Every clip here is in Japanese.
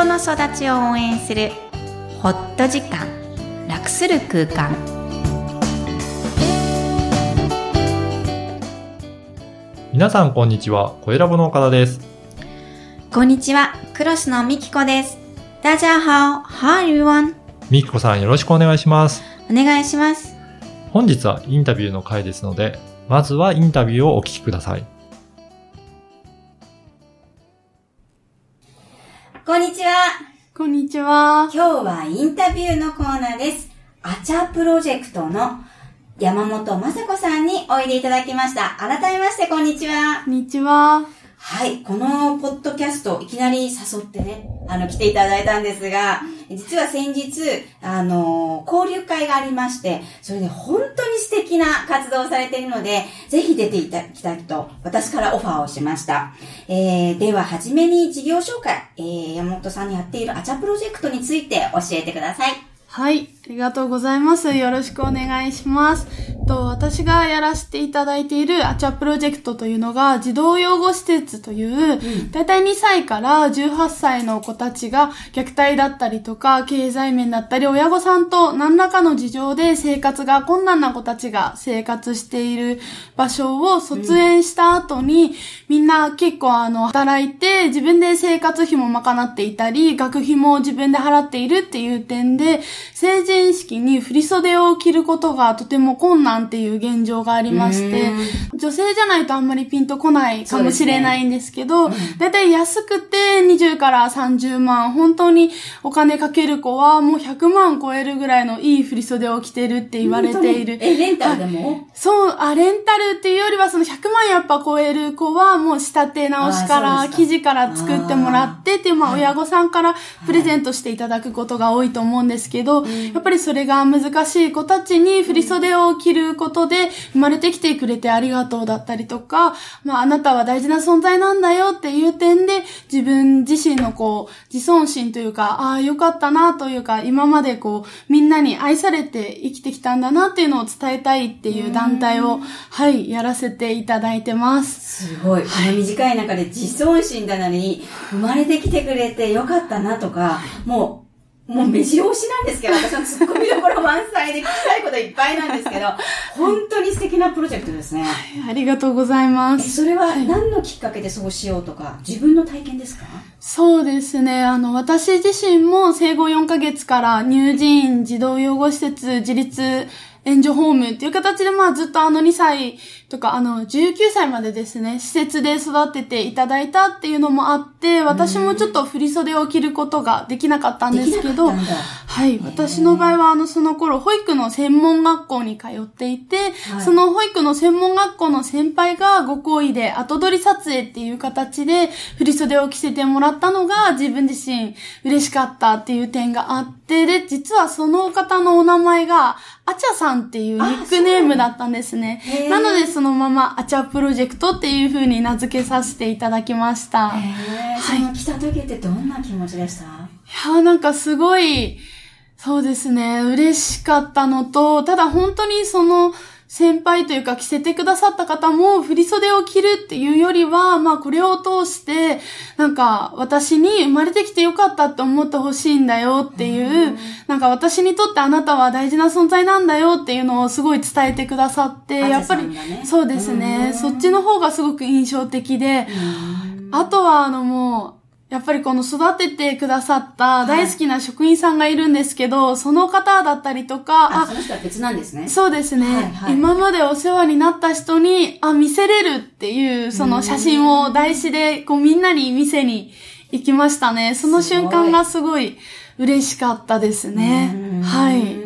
人の育ちを応援するホット時間楽する空間。皆さんこんにちは、小ラボの岡田です。こんにちは。クロスのみきこです。大家好 Hi everyone みきこさんよろしくお願いします。お願いします。本日はインタビューの回ですので、まずはインタビューをお聞きください。ちは。今日はインタビューのコーナーです。アチャプロジェクトの山本雅子さんにおいでいただきました。改めまして、こんにちは。こんにちは。はい、このポッドキャスト、いきなり誘ってね、あの、来ていただいたんですが、実は先日、あの、交流会がありまして、それで本当に素敵な活動をされているので、ぜひ出ていただきたいと、私からオファーをしました。えー、では、はじめに事業紹介、えー、山本さんにやっているアチャプロジェクトについて教えてください。はい。ありがとうございます。よろしくお願いします。と私がやらせていただいているアチャプロジェクトというのが、児童養護施設という、だいたい2歳から18歳の子たちが虐待だったりとか、経済面だったり、親御さんと何らかの事情で生活が困難な子たちが生活している場所を卒園した後に、みんな結構あの、働いて自分で生活費も賄っていたり、学費も自分で払っているっていう点で、成人式に振袖を着ることがとても困難っていう現状がありまして、女性じゃないとあんまりピンとこないかもしれないんですけど、だいたい安くて20から30万、本当にお金かける子はもう100万超えるぐらいのいい振袖を着てるって言われている。え、レンタルでも、そう、あ、レンタルっていうよりはその100万やっぱ超える子はもう仕立て直しかあら、生地から作ってもらってっていう、まあはい。親御さんからプレゼントしていただくことが多いと思うんですけど、やっぱりそれが難しい子たちに振袖を着ることで生まれてきてくれてありがとうだったりとか、まああなたは大事な存在なんだよっていう点で自分自身のこう自尊心というか、ああよかったなというか、今までこうみんなに愛されて生きてきたんだなっていうのを伝えたいっていう団体を、はい、やらせていただいてます。すごい。この短い中で自尊心だなりに、生まれてきてくれてよかったなとか、もう、もう目白押しなんですけど、私のツッコミどころ満載で聞きたいこといっぱいなんですけど、本当に素敵なプロジェクトですね。ありがとうございまえす。それは何のきっかけでそうしようとか、自分の体験ですか？そうですね。あの、私自身も生後4ヶ月から乳児院児童養護施設自立援助ホームっていう形で、まあずっとあの2歳とか、あの19歳までですね、施設で育てていただいたっていうのもあって、私もちょっと振袖を着ることができなかったんですけど、はい。私の場合は、あの、その頃、保育の専門学校に通っていて、はい。その保育の専門学校の先輩がご好意で後撮り撮影っていう形で振り袖を着せてもらったのが自分自身嬉しかったっていう点があって、で、実はその方のお名前が、あちゃさんっていうニックネームだったんですね。なので、そのままあちゃプロジェクトっていう風に名付けさせていただきました。へー。その来た時ってどんな気持ちでした？いやーなんかすごい、そうですね、嬉しかったのと、ただ本当にその、先輩というか着せてくださった方も振り袖を着るっていうよりは、まあこれを通して、なんか私に生まれてきてよかったって思ってほしいんだよっていう、なんか私にとってあなたは大事な存在なんだよっていうのをすごい伝えてくださって、あやっぱり、そうですね、そっちの方がすごく印象的で、あとは、あのもう、やっぱりこの育ててくださった大好きな職員さんがいるんですけど、その方だったりとか、あ、その人は別なんですね。そうですね、はいはい今までお世話になった人に、あ、見せれるっていう、その写真を台紙で、こうみんなに見せに行きましたね。その瞬間がすごい嬉しかったですね。はい。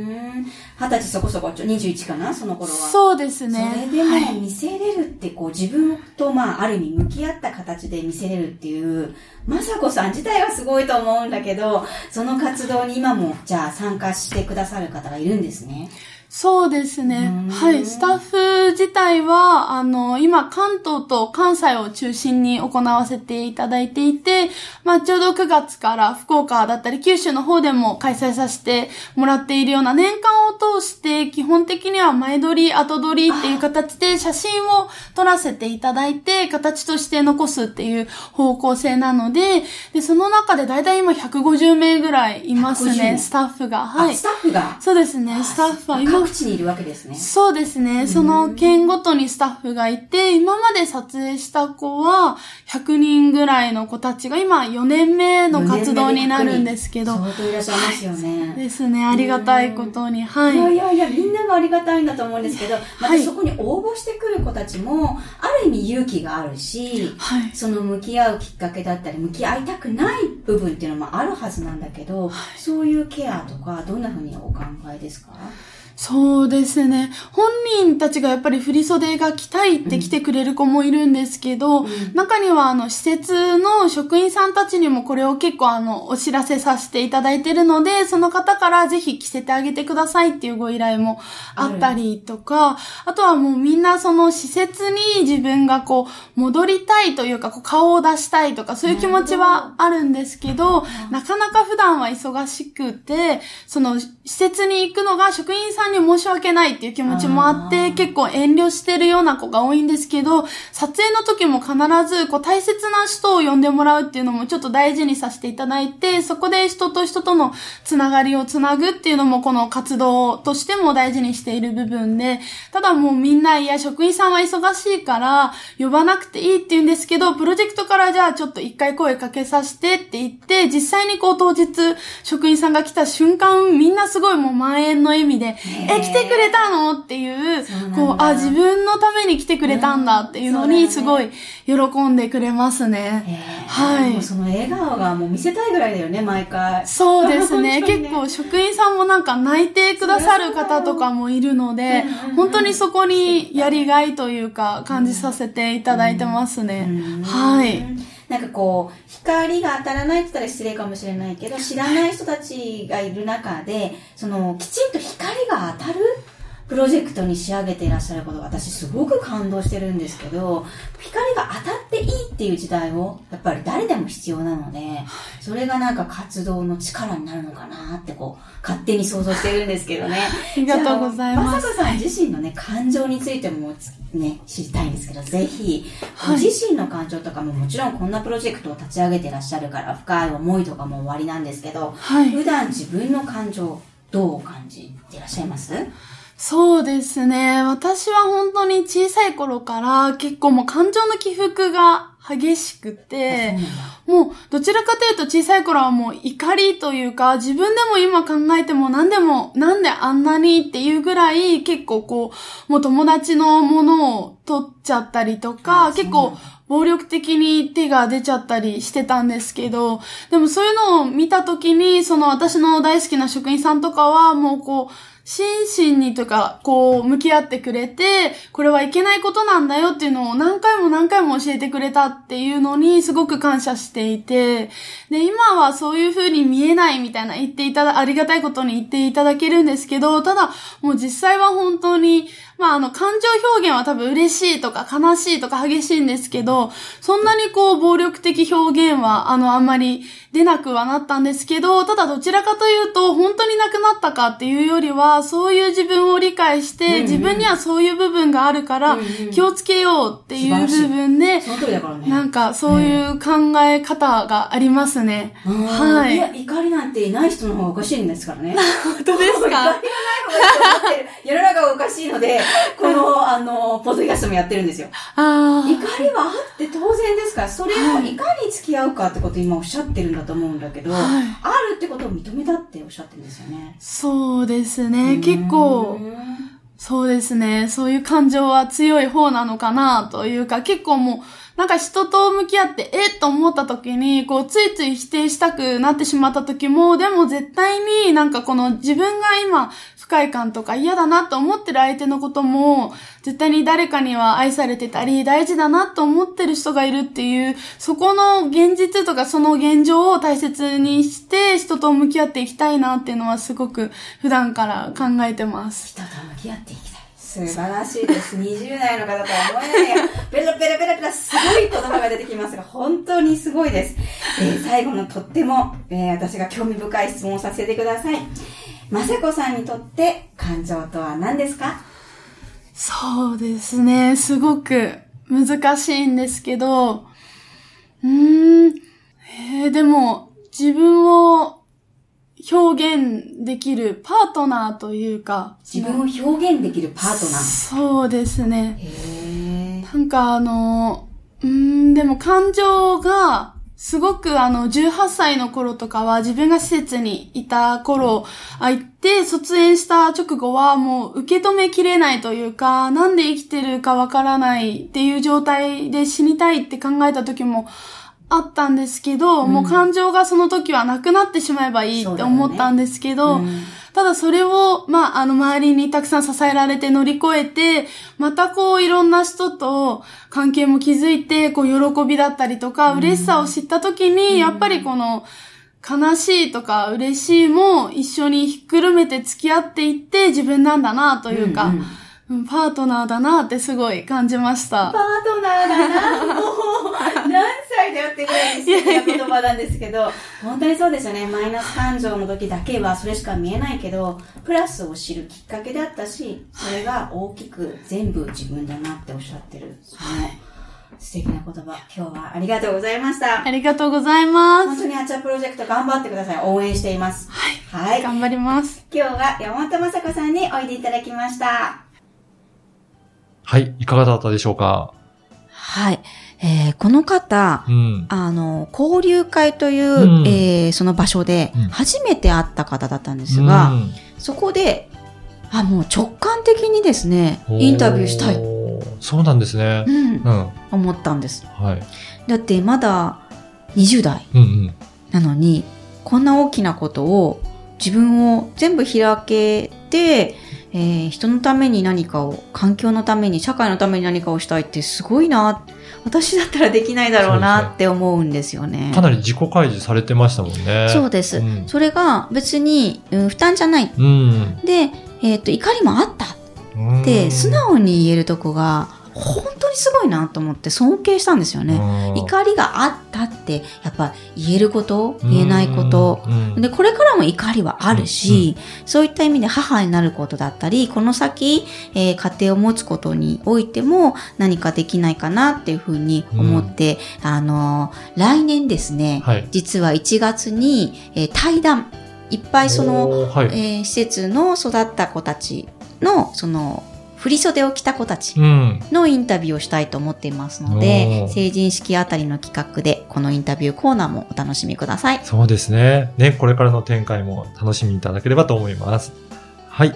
い。二十歳そこそこ、ちょ21かなその頃は。そうですね。それではいも見せれるって、こう自分とまあある意味向き合った形で見せれるっていう、まさこさん自体はすごいと思うんだけど、その活動に今もじゃあ参加してくださる方がいるんですね。そうですねうん。はい。スタッフ自体は、あの、今、関東と関西を中心に行わせていただいていて、まあ、ちょうど9月から福岡だったり、九州の方でも開催させてもらっているような年間を通して、基本的には前撮り、後撮りっていう形で写真を撮らせていただいて、形として残すっていう方向性なので、で、その中でだいたい今150名ぐらいいます150ね、スタッフが。はいあス。タッフが。そうですね、スタッフは今各地にいるわけですね。そうですね。その県ごとにスタッフがいて、今まで撮影した子は100人ぐらいの子たちが今4年目の活動になるんですけど。相当いらっしゃいますよね。ですね。ありがたいことに。はいやいい。やいや、みんながありがたいんだと思うんですけど、まはいたそこに応募してくる子たちも、ある意味勇気があるし、はい。その向き合うきっかけだったり、向き合いたくない部分っていうのもあるはずなんだけど、そういうケアとか、どんなふうにお考えですか？そうですね。本人たちがやっぱり振袖が着たいって来てくれる子もいるんですけど、中にはあの施設の職員さんたちにもこれを結構あのお知らせさせていただいてるので、その方からぜひ着せてあげてくださいっていうご依頼もあったりとか、あとはもうみんなその施設に自分がこう戻りたいというかこう顔を出したいとかそういう気持ちはあるんですけど、なかなか普段は忙しくて、その施設に行くのが職員さんに申し訳ないっていう気持ちもあって、結構遠慮してるような子が多いんですけど、撮影の時も必ずこう大切な人を呼んでもらうっていうのもちょっと大事にさせていただいて、そこで人と人とのつながりをつなぐっていうのもこの活動としても大事にしている部分で、ただもうみんな、いや、職員さんは忙しいから呼ばなくていいって言うんですけど、プロジェクトからじゃあちょっと一回声かけさせてって言って、実際にこう当日職員さんが来た瞬間、みんなすごいもう満円の笑みで、え、来てくれたの？っていうこう、あ、自分のために来てくれたんだっていうのに、すごい喜んでくれますね。はいその笑顔がもう見せたいぐらいだよね、毎回。そうですね。結構職員さんもなんか泣いてくださる方とかもいるので本当にそこにやりがいというか感じさせていただいてますね。はい。。なんかこう、光が当たらないって言ったら失礼かもしれないけど、知らない人たちがいる中で、その、きちんと光が当たるプロジェクトに仕上げていらっしゃること私すごく感動してるんですけど、光が当たっていいっていう時代を、やっぱり誰でも必要なので、それがなんか活動の力になるのかなってこう、勝手に想像してるんですけどね。ありがとうございます。まさかさん自身のね、感情についてもね、知りたいんですけど、ぜひ、ごはい。自身の感情とかももちろんこんなプロジェクトを立ち上げてらっしゃるから深い思いとかも終わりなんですけど、はい。普段自分の感情どう感じてらっしゃいます？そうですね。私は本当に小さい頃から結構もう感情の起伏が激しくて、もうどちらかというと小さい頃はもう怒りというか、自分でも今考えても何でも、なんであんなにっていうぐらい結構こう、もう友達のものを取っちゃったりとあか、結構暴力的に手が出ちゃったりしてたんですけど、でもそういうのを見たときに、その私の大好きな職員さんとかはもうこう、真摯にとか、こう、向き合ってくれて、これはいけないことなんだよっていうのを何回も何回も教えてくれたっていうのにすごく感謝していて、で、今はそういう風に見えないみたいな言っていただ、ありがたいことに言っていただけるんですけど、ただ、もう実際は本当に、まあ、あの、感情表現は多分嬉しいとか悲しいとか激しいんですけど、そんなにこう、暴力的表現は、あの、あんまり出なくはなったんですけど、ただどちらかというと、本当になくなったかっていうよりは、そういう自分を理解して、うんうん。自分にはそういう部分があるから気をつけようっていう部分で、ね。なんかそういう考え方がありますね。うん。はいいや、怒りなんてない人の方がおかしいんですからね。本当です怒りがない方が世の中がおかしいので、この、あの、ポッドキャストもやってるんですよ。あ怒りはあって当然ですから、それをい。かに付き合うかってことを今おっしゃってるんだと思うんだけど、はい。あるってことを認めたっておっしゃってるんですよね。そうですね。結構う、んそうですね。そういう感情は強い方なのかなというか、結構もう、なんか人と向き合って、えっと思った時に、こう、ついつい否定したくなってしまった時も、でも絶対になんかこの自分が今、不快感とか嫌だなと思ってる相手のことも、絶対に誰かには愛されてたり、大事だなと思ってる人がいるっていう、そこの現実とかその現状を大切にして、人と向き合っていきたいなっていうのはすごく普段から考えてます。人と向き合っていきたい。素晴らしいです。20代の方とは思えないが、ペラペラペラペラすごい言葉が出てきますが、本当にすごいです。えー最後のとっても、えー私が興味深い質問をさせてください。まさこさんにとって感情とは何ですか？そうですね。すごく難しいんですけど、うーん、えーでも自分を表現できるパートナーというか、自分を表現できるパートナー？そうですね。へーなんかあの、うーん、でも感情が、すごくあの、18歳の頃とかは自分が施設にいた頃、あ、行って卒園した直後はもう受け止めきれないというか、なんで生きてるかわからないっていう状態で死にたいって考えた時もあったんですけど、うん。もう感情がその時はなくなってしまえばいいって思ったんですけど、うん。ただそれを、まあ、あの、周りにたくさん支えられて乗り越えて、またこう、いろんな人と関係も築いて、こう、喜びだったりとか、うん。嬉しさを知った時に、やっぱりこの、悲しいとか嬉しいも一緒にひっくるめて付き合っていって自分なんだなというか、んんうんパートナーだなってすごい感じましたパー。トナーだな。もう、何歳だよってぐらいに素敵な言葉なんですけど、本当にそうですよね。マイナス感情の時だけはそれしか見えないけど、プラスを知るきっかけだったし、それが大きく全部自分だなっておっしゃってる。その素敵な言葉、今日はありがとうございましたあ。りがとうございます。本当にアチャプロジェクト頑張ってください。応援しています。はい。はい。頑張ります。今日は山本雅子さんにおいでいただきました。はい。いかがだったでしょうか？はい。えーこの方う、ん。あの、交流会という、うんえーその場所でうん初めて会った方だったんですが、うんそこで、あ、もう直感的にですね、インタビューしたい、そうなんですねう。んう、ん。思ったんです。はい。だってまだ20代うんうん。なのに、こんな大きなことを自分を全部開けて、えー人のために何かを、環境のために、社会のために何かをしたいってすごいな。私だったらできないだろうなねって思うんですよね。かなり自己開示されてましたもんね。そうです。うんそれが別に、うん負担じゃない。うん。で、えっ、と、怒りもあったっうんて、素直に言えるとこが、本当にすごいなと思って尊敬したんですよね。うん怒りがあったって、やっぱ言えること、言えないこと。うんで、これからも怒りはあるし、そういった意味で母になることだったり、この先、えー家庭を持つことにおいても何かできないかなっていうふうに思って、あのー来年ですね、はい。実は1月に、えー対談、いっぱいその、はい。えー施設の育った子たちの、その、振り袖を着た子たちうん。のインタビューをしたいと思っていますのおでー、成人式あたりの企画で、このインタビューコーナーもお楽しみください。そうですね。ね、これからの展開も楽しみいただければと思います。はい。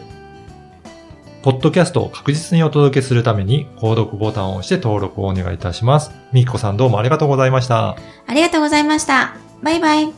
ポッドキャストを確実にお届けするために、購読ボタンを押して登録をお願いいたします。みきこさんどうもありがとうございました。ありがとうございました。バイバイ。